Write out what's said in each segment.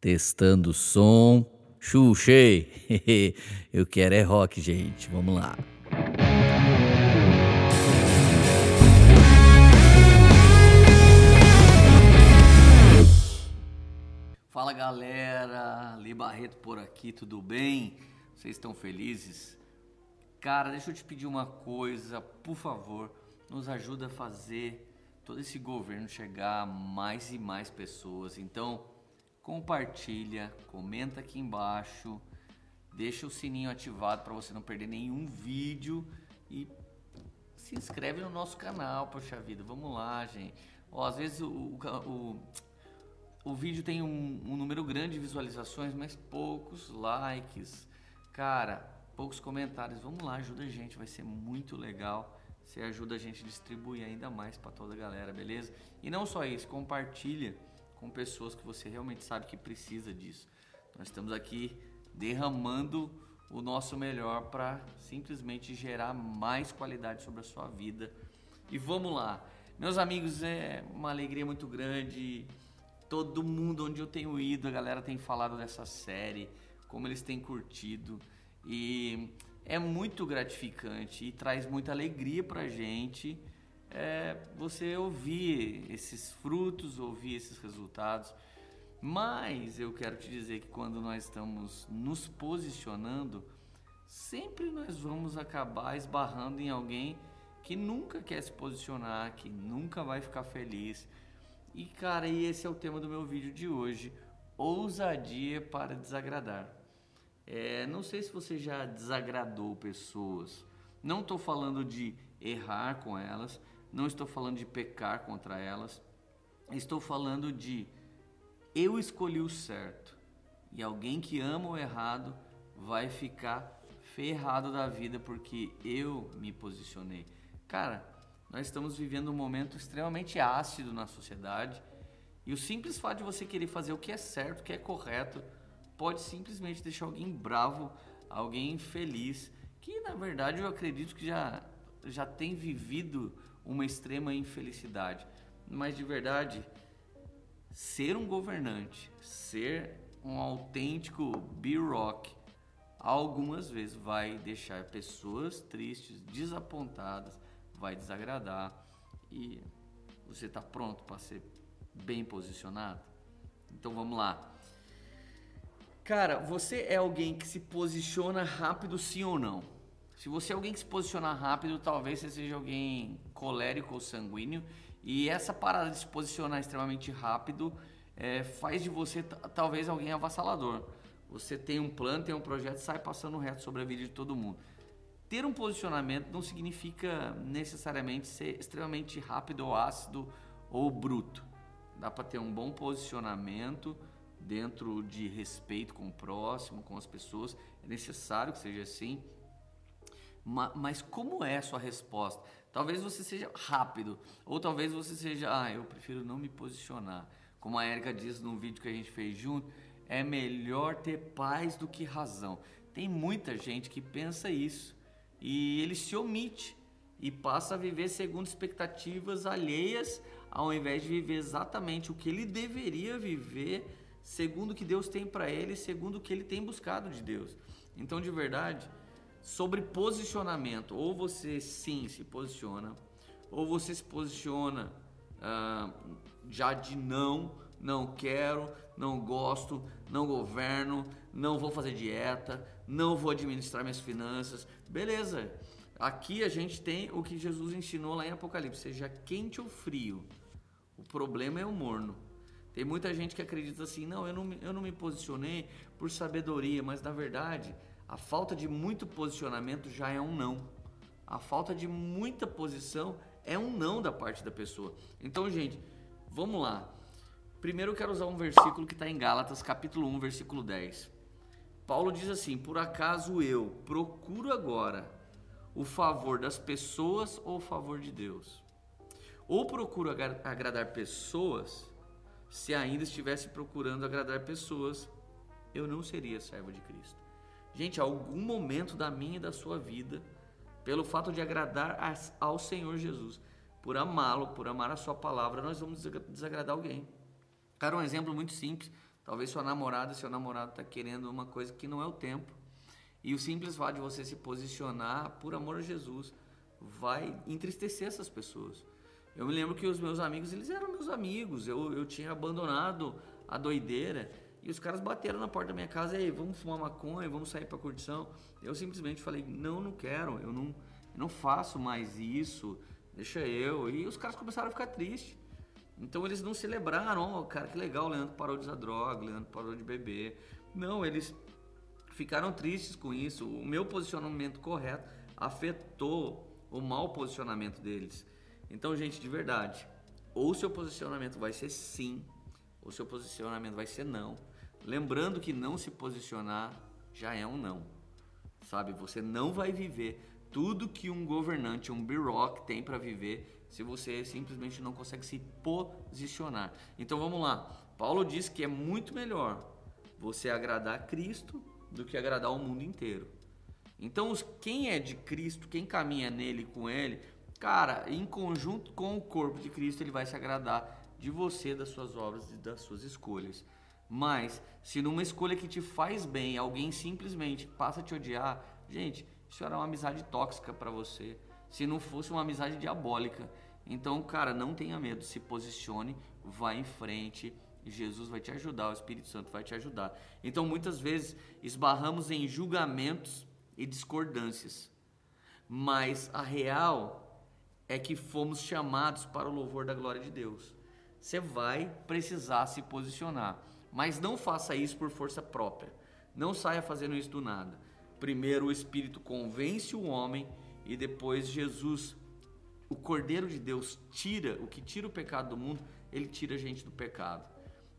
Testando o som. Xuxei! Eu quero é rock, gente. Vamos lá. Fala galera, Li Barreto por aqui, tudo bem? Vocês estão felizes? Cara, deixa eu te pedir uma coisa, por favor, nos ajuda a fazer todo esse governo chegar a mais e mais pessoas. Então, compartilha, comenta aqui embaixo, deixa o sininho ativado para você não perder nenhum vídeo e se inscreve no nosso canal, poxa vida, vamos lá, gente. Ó, às vezes o, o, o vídeo tem um, um número grande de visualizações, mas poucos likes. Cara, poucos comentários. Vamos lá, ajuda a gente, vai ser muito legal. Você ajuda a gente a distribuir ainda mais para toda a galera, beleza? E não só isso, compartilha com pessoas que você realmente sabe que precisa disso. Nós estamos aqui derramando o nosso melhor para simplesmente gerar mais qualidade sobre a sua vida. E vamos lá. Meus amigos, é uma alegria muito grande. Todo mundo onde eu tenho ido, a galera tem falado dessa série, como eles têm curtido. E é muito gratificante e traz muita alegria pra gente é você ouvir esses frutos, ouvir esses resultados. Mas eu quero te dizer que quando nós estamos nos posicionando, sempre nós vamos acabar esbarrando em alguém que nunca quer se posicionar, que nunca vai ficar feliz. E cara, esse é o tema do meu vídeo de hoje: ousadia para desagradar. É, não sei se você já desagradou pessoas. Não estou falando de errar com elas, não estou falando de pecar contra elas, estou falando de eu escolhi o certo. E alguém que ama o errado vai ficar ferrado da vida porque eu me posicionei. Cara, nós estamos vivendo um momento extremamente ácido na sociedade. E o simples fato de você querer fazer o que é certo, o que é correto, pode simplesmente deixar alguém bravo, alguém infeliz, que na verdade eu acredito que já, já tem vivido uma extrema infelicidade. Mas de verdade, ser um governante, ser um autêntico B-Rock, algumas vezes vai deixar pessoas tristes, desapontadas, vai desagradar e você está pronto para ser bem posicionado? Então vamos lá. Cara, você é alguém que se posiciona rápido sim ou não? Se você é alguém que se posiciona rápido, talvez você seja alguém colérico ou sanguíneo. E essa parada de se posicionar extremamente rápido é, faz de você talvez alguém avassalador. Você tem um plano, tem um projeto, sai passando reto sobre a vida de todo mundo. Ter um posicionamento não significa necessariamente ser extremamente rápido ou ácido ou bruto. Dá para ter um bom posicionamento dentro de respeito com o próximo, com as pessoas. É necessário que seja assim. Mas como é a sua resposta? Talvez você seja rápido, ou talvez você seja, ah, eu prefiro não me posicionar. Como a Erika disse num vídeo que a gente fez junto, é melhor ter paz do que razão. Tem muita gente que pensa isso e ele se omite e passa a viver segundo expectativas alheias, ao invés de viver exatamente o que ele deveria viver, segundo o que Deus tem para ele, segundo o que ele tem buscado de Deus. Então, de verdade, sobre posicionamento. Ou você sim se posiciona, ou você se posiciona ah, já de não, não quero, não gosto, não governo, não vou fazer dieta, não vou administrar minhas finanças. Beleza. Aqui a gente tem o que Jesus ensinou lá em Apocalipse, seja quente ou frio. O problema é o morno. Tem muita gente que acredita assim, não, eu não, eu não me posicionei por sabedoria, mas na verdade a falta de muito posicionamento já é um não. A falta de muita posição é um não da parte da pessoa. Então, gente, vamos lá. Primeiro eu quero usar um versículo que está em Gálatas, capítulo 1, versículo 10. Paulo diz assim: Por acaso eu procuro agora o favor das pessoas ou o favor de Deus? Ou procuro agradar pessoas, se ainda estivesse procurando agradar pessoas, eu não seria servo de Cristo. Gente, algum momento da minha e da sua vida, pelo fato de agradar ao Senhor Jesus, por amá-lo, por amar a sua palavra, nós vamos desagradar alguém. Cara, um exemplo muito simples. Talvez sua namorada, seu namorado está querendo uma coisa que não é o tempo. E o simples fato de você se posicionar por amor a Jesus vai entristecer essas pessoas. Eu me lembro que os meus amigos, eles eram meus amigos. Eu, eu tinha abandonado a doideira e os caras bateram na porta da minha casa e vamos fumar maconha, vamos sair para curtição. Eu simplesmente falei: "Não, não quero. Eu não eu não faço mais isso. Deixa eu". E os caras começaram a ficar tristes. Então eles não celebraram, oh, cara, que legal, o Leandro parou de usar droga, o Leandro parou de beber. Não, eles ficaram tristes com isso. O meu posicionamento correto afetou o mau posicionamento deles. Então, gente, de verdade, ou seu posicionamento vai ser sim, ou seu posicionamento vai ser não. Lembrando que não se posicionar já é um não. Sabe? Você não vai viver tudo que um governante, um bureaucrata tem para viver se você simplesmente não consegue se posicionar. Então vamos lá. Paulo diz que é muito melhor você agradar Cristo do que agradar o mundo inteiro. Então, quem é de Cristo, quem caminha nele com ele, cara, em conjunto com o corpo de Cristo, ele vai se agradar de você, das suas obras e das suas escolhas. Mas, se numa escolha que te faz bem, alguém simplesmente passa a te odiar, gente, isso era uma amizade tóxica para você se não fosse uma amizade diabólica. Então, cara, não tenha medo, se posicione, vá em frente. Jesus vai te ajudar, o Espírito Santo vai te ajudar. Então, muitas vezes esbarramos em julgamentos e discordâncias, mas a real é que fomos chamados para o louvor da glória de Deus. Você vai precisar se posicionar, mas não faça isso por força própria. Não saia fazendo isso do nada. Primeiro, o Espírito convence o homem e depois Jesus, o Cordeiro de Deus, tira o que tira o pecado do mundo, ele tira a gente do pecado.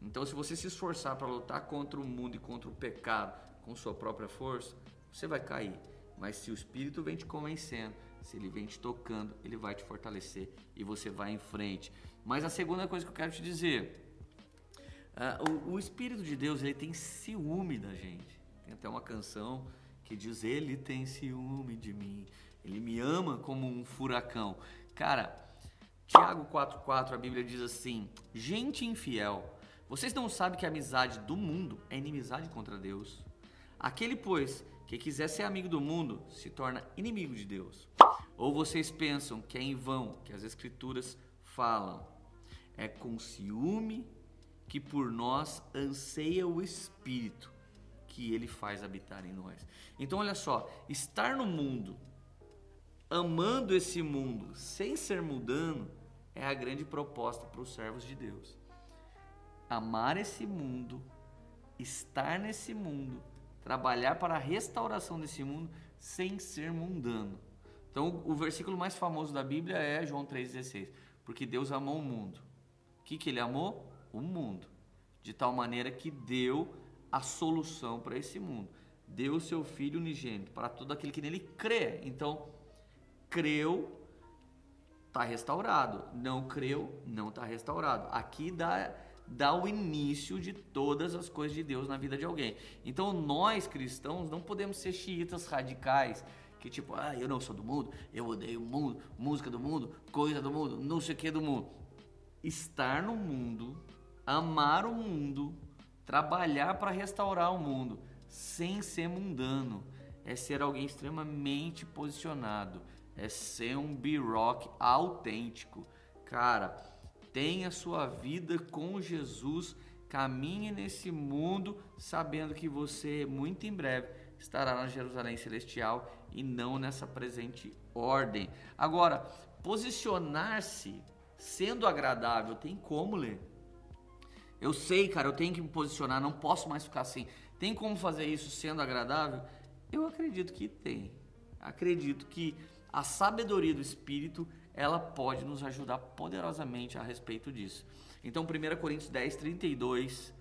Então, se você se esforçar para lutar contra o mundo e contra o pecado com sua própria força, você vai cair. Mas se o Espírito vem te convencendo, se ele vem te tocando, ele vai te fortalecer e você vai em frente. Mas a segunda coisa que eu quero te dizer, uh, o, o, Espírito de Deus ele tem ciúme da gente. Tem até uma canção que diz: Ele tem ciúme de mim. Ele me ama como um furacão. Cara, Tiago 4,4 a Bíblia diz assim: Gente infiel, vocês não sabem que a amizade do mundo é inimizade contra Deus? Aquele, pois, que quiser ser amigo do mundo se torna inimigo de Deus. Ou vocês pensam que é em vão que as Escrituras falam? É com ciúme que por nós anseia o Espírito que ele faz habitar em nós. Então, olha só, estar no mundo amando esse mundo sem ser mudando é a grande proposta para os servos de Deus. Amar esse mundo, estar nesse mundo, trabalhar para a restauração desse mundo sem ser mundano. Então, o versículo mais famoso da Bíblia é João 3,16. Porque Deus amou o mundo. O que, que ele amou? O mundo. De tal maneira que deu a solução para esse mundo. Deu o seu Filho unigênito para todo aquele que nele crê. Então, creu, está restaurado. Não creu, não está restaurado. Aqui dá, dá o início de todas as coisas de Deus na vida de alguém. Então nós cristãos não podemos ser xiitas radicais. Que tipo, ah, eu não sou do mundo, eu odeio o mundo, música do mundo, coisa do mundo, não sei o que do mundo. Estar no mundo, amar o mundo, trabalhar para restaurar o mundo, sem ser mundano, é ser alguém extremamente posicionado é ser um B-Rock autêntico. Cara, tenha sua vida com Jesus, caminhe nesse mundo sabendo que você muito em breve estará na Jerusalém Celestial e não nessa presente ordem. Agora, posicionar-se sendo agradável, tem como ler? Eu sei, cara, eu tenho que me posicionar, não posso mais ficar assim. Tem como fazer isso sendo agradável? Eu acredito que tem. Acredito que a sabedoria do Espírito, ela pode nos ajudar poderosamente a respeito disso. Então, 1 Coríntios 10, 32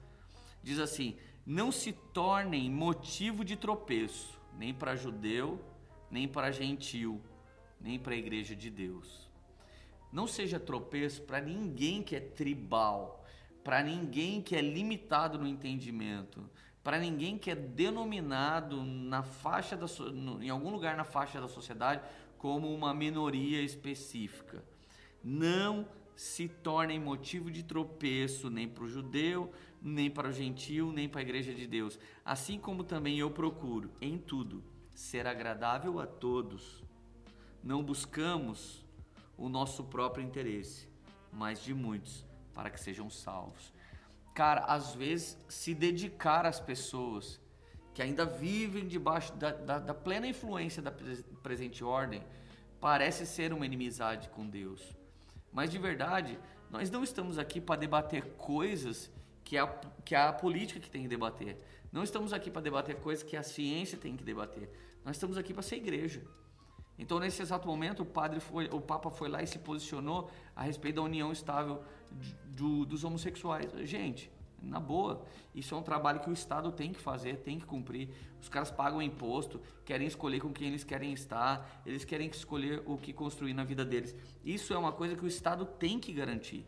diz assim: Não se tornem motivo de tropeço, nem para judeu, nem para gentil, nem para a igreja de Deus. Não seja tropeço para ninguém que é tribal, para ninguém que é limitado no entendimento, para ninguém que é denominado na faixa da, em algum lugar na faixa da sociedade como uma minoria específica. Não se tornem motivo de tropeço nem para o judeu, nem para o gentio, nem para a igreja de Deus. Assim como também eu procuro, em tudo, ser agradável a todos. Não buscamos o nosso próprio interesse, mas de muitos, para que sejam salvos. Cara, às vezes, se dedicar às pessoas que ainda vivem debaixo da, da, da plena influência da presente ordem, parece ser uma inimizade com Deus. Mas de verdade, nós não estamos aqui para debater coisas que a, que a política que tem que debater. Não estamos aqui para debater coisas que a ciência tem que debater. Nós estamos aqui para ser igreja. Então, nesse exato momento, o padre foi, o Papa foi lá e se posicionou a respeito da união estável do, dos homossexuais. Gente, na boa. Isso é um trabalho que o Estado tem que fazer, tem que cumprir. Os caras pagam imposto, querem escolher com quem eles querem estar, eles querem escolher o que construir na vida deles. Isso é uma coisa que o Estado tem que garantir.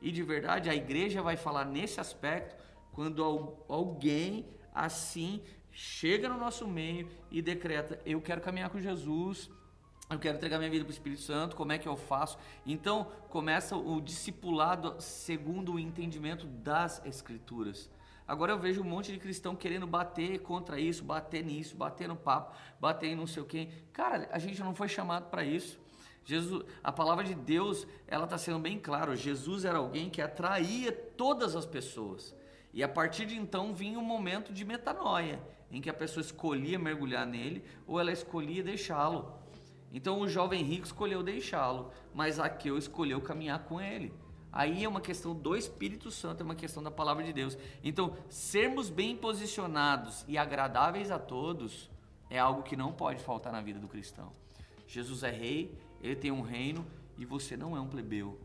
E de verdade, a igreja vai falar nesse aspecto quando alguém assim chega no nosso meio e decreta: Eu quero caminhar com Jesus eu quero entregar minha vida para o Espírito Santo, como é que eu faço? Então começa o discipulado segundo o entendimento das Escrituras. Agora eu vejo um monte de cristão querendo bater contra isso, bater nisso, bater no papo, bater em não sei o quê. Cara, a gente não foi chamado para isso. Jesus, a palavra de Deus, ela está sendo bem clara. Jesus era alguém que atraía todas as pessoas. E a partir de então vinha um momento de metanoia, em que a pessoa escolhia mergulhar nele ou ela escolhia deixá-lo. Então o jovem rico escolheu deixá-lo, mas Aqueu escolheu caminhar com ele. Aí é uma questão do Espírito Santo, é uma questão da palavra de Deus. Então, sermos bem posicionados e agradáveis a todos é algo que não pode faltar na vida do cristão. Jesus é rei, ele tem um reino e você não é um plebeu.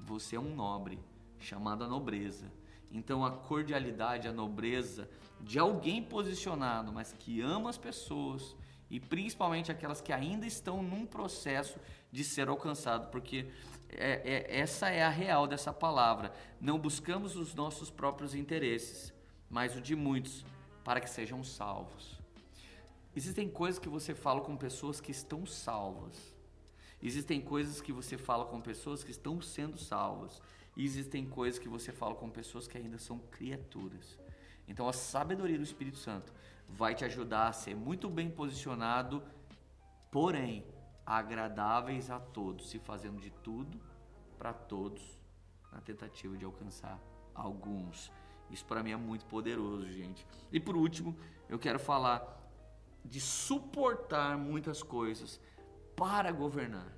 Você é um nobre, chamado a nobreza. Então, a cordialidade, a nobreza de alguém posicionado, mas que ama as pessoas, e principalmente aquelas que ainda estão num processo de ser alcançado, porque é, é, essa é a real dessa palavra. Não buscamos os nossos próprios interesses, mas o de muitos, para que sejam salvos. Existem coisas que você fala com pessoas que estão salvas. Existem coisas que você fala com pessoas que estão sendo salvas. E existem coisas que você fala com pessoas que ainda são criaturas. Então a sabedoria do Espírito Santo vai te ajudar a ser muito bem posicionado, porém agradáveis a todos, se fazendo de tudo para todos, na tentativa de alcançar alguns. Isso para mim é muito poderoso, gente. E por último, eu quero falar de suportar muitas coisas para governar.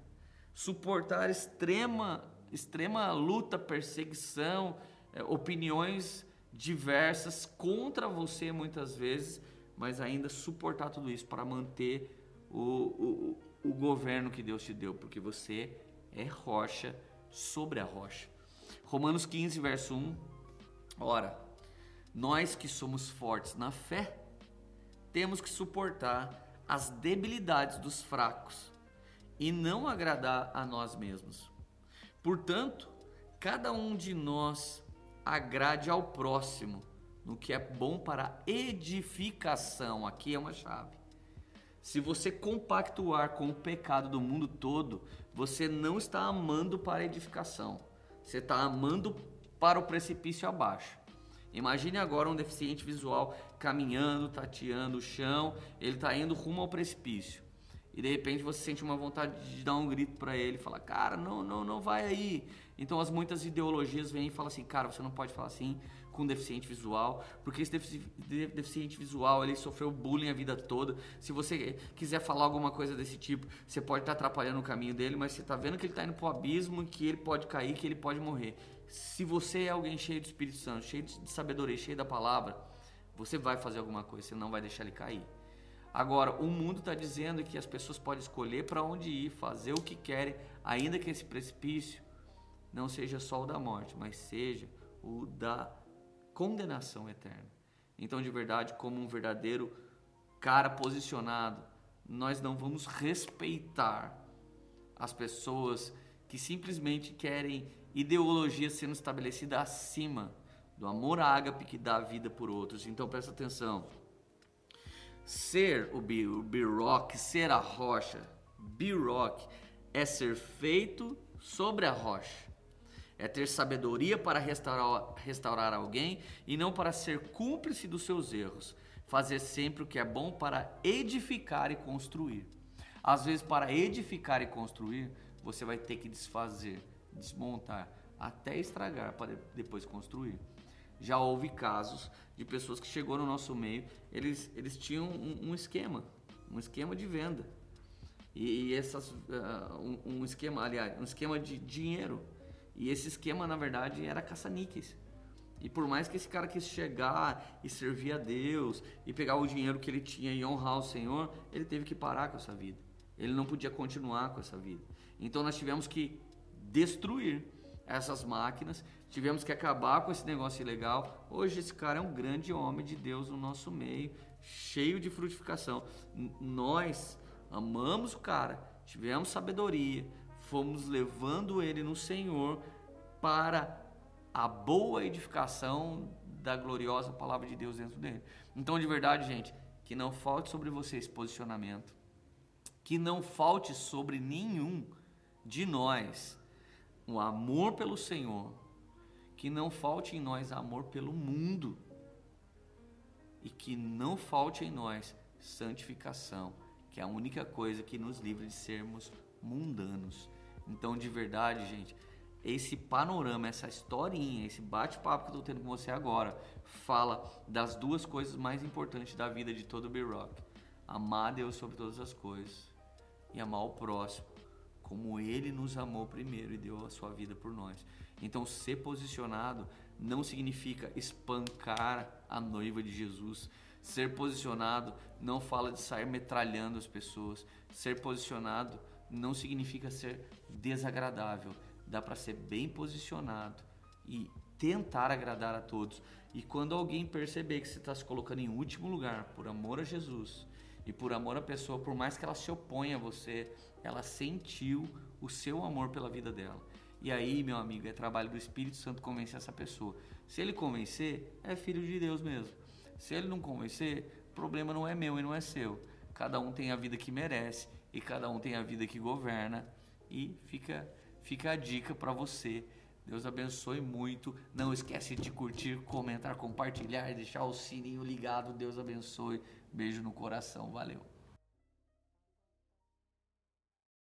Suportar extrema extrema luta, perseguição, é, opiniões diversas contra você muitas vezes mas ainda suportar tudo isso para manter o, o, o governo que Deus te deu, porque você é rocha sobre a rocha. Romanos 15, verso 1. Ora, nós que somos fortes na fé, temos que suportar as debilidades dos fracos e não agradar a nós mesmos. Portanto, cada um de nós agrade ao próximo no que é bom para edificação. Aqui é uma chave. Se você compactuar com o pecado do mundo todo, você não está amando para edificação. Você está amando para o precipício abaixo. Imagine agora um deficiente visual caminhando, tateando o chão, ele está indo rumo ao precipício. E de repente você sente uma vontade de dar um grito para ele, falar: "Cara, não, não, não vai aí". Então as muitas ideologias vêm e falam assim: "Cara, você não pode falar assim, com deficiente visual, porque esse deficiente visual ele sofreu bullying a vida toda. Se você quiser falar alguma coisa desse tipo, você pode estar atrapalhando o caminho dele, mas você está vendo que ele está indo para o abismo, que ele pode cair, que ele pode morrer. Se você é alguém cheio do Espírito Santo, cheio de sabedoria, cheio da palavra, você vai fazer alguma coisa, você não vai deixar ele cair. Agora, o mundo está dizendo que as pessoas podem escolher para onde ir, fazer o que querem, ainda que esse precipício não seja só o da morte, mas seja o da condenação eterna. Então, de verdade, como um verdadeiro cara posicionado, nós não vamos respeitar as pessoas que simplesmente querem ideologia sendo estabelecida acima do amor ágape que dá a vida por outros. Então presta atenção. Ser o B-Rock, ser a rocha, B-Rock é ser feito sobre a rocha. É ter sabedoria para restaurar, restaurar alguém e não para ser cúmplice dos seus erros. Fazer sempre o que é bom para edificar e construir. Às vezes, para edificar e construir, você vai ter que desfazer, desmontar, até estragar para depois construir. Já houve casos de pessoas que chegou no nosso meio, eles, eles tinham um, um esquema, um esquema de venda. E, e essas, uh, um, um, esquema, aliás, um esquema de dinheiro. E esse esquema, na verdade, era caça-níqueis. E por mais que esse cara quis chegar e servir a Deus e pegar o dinheiro que ele tinha e honrar o Senhor, ele teve que parar com essa vida. Ele não podia continuar com essa vida. Então nós tivemos que destruir essas máquinas, tivemos que acabar com esse negócio ilegal. Hoje esse cara é um grande homem de Deus no nosso meio, cheio de frutificação. Nós amamos o cara, tivemos sabedoria, fomos levando ele no Senhor para a boa edificação da gloriosa palavra de Deus dentro dele. Então, de verdade, gente, que não falte sobre você esse posicionamento, que não falte sobre nenhum de nós o amor pelo Senhor, que não falte em nós amor pelo mundo e que não falte em nós santificação, que é a única coisa que nos livra de sermos mundanos. Então, de verdade, gente, esse panorama, essa historinha, esse bate-papo que eu estou tendo com você agora, fala das duas coisas mais importantes da vida de todo B-Rock: amar Deus sobre todas as coisas e amar o próximo como ele nos amou primeiro e deu a sua vida por nós. Então, ser posicionado não significa espancar a noiva de Jesus. Ser posicionado não fala de sair metralhando as pessoas. Ser posicionado não significa ser desagradável. Dá para ser bem posicionado e tentar agradar a todos. E quando alguém perceber que você está se colocando em último lugar por amor a Jesus e por amor à pessoa, por mais que ela se oponha a você, ela sentiu o seu amor pela vida dela. E aí, meu amigo, é trabalho do Espírito Santo convencer essa pessoa. Se ele convencer, é filho de Deus mesmo. Se ele não convencer, problema não é meu e não é seu. Cada um tem a vida que merece e cada um tem a vida que governa. E fica, fica a dica para você. Deus abençoe muito. Não esquece de curtir, comentar, compartilhar, deixar o sininho ligado. Deus abençoe. Beijo no coração. Valeu.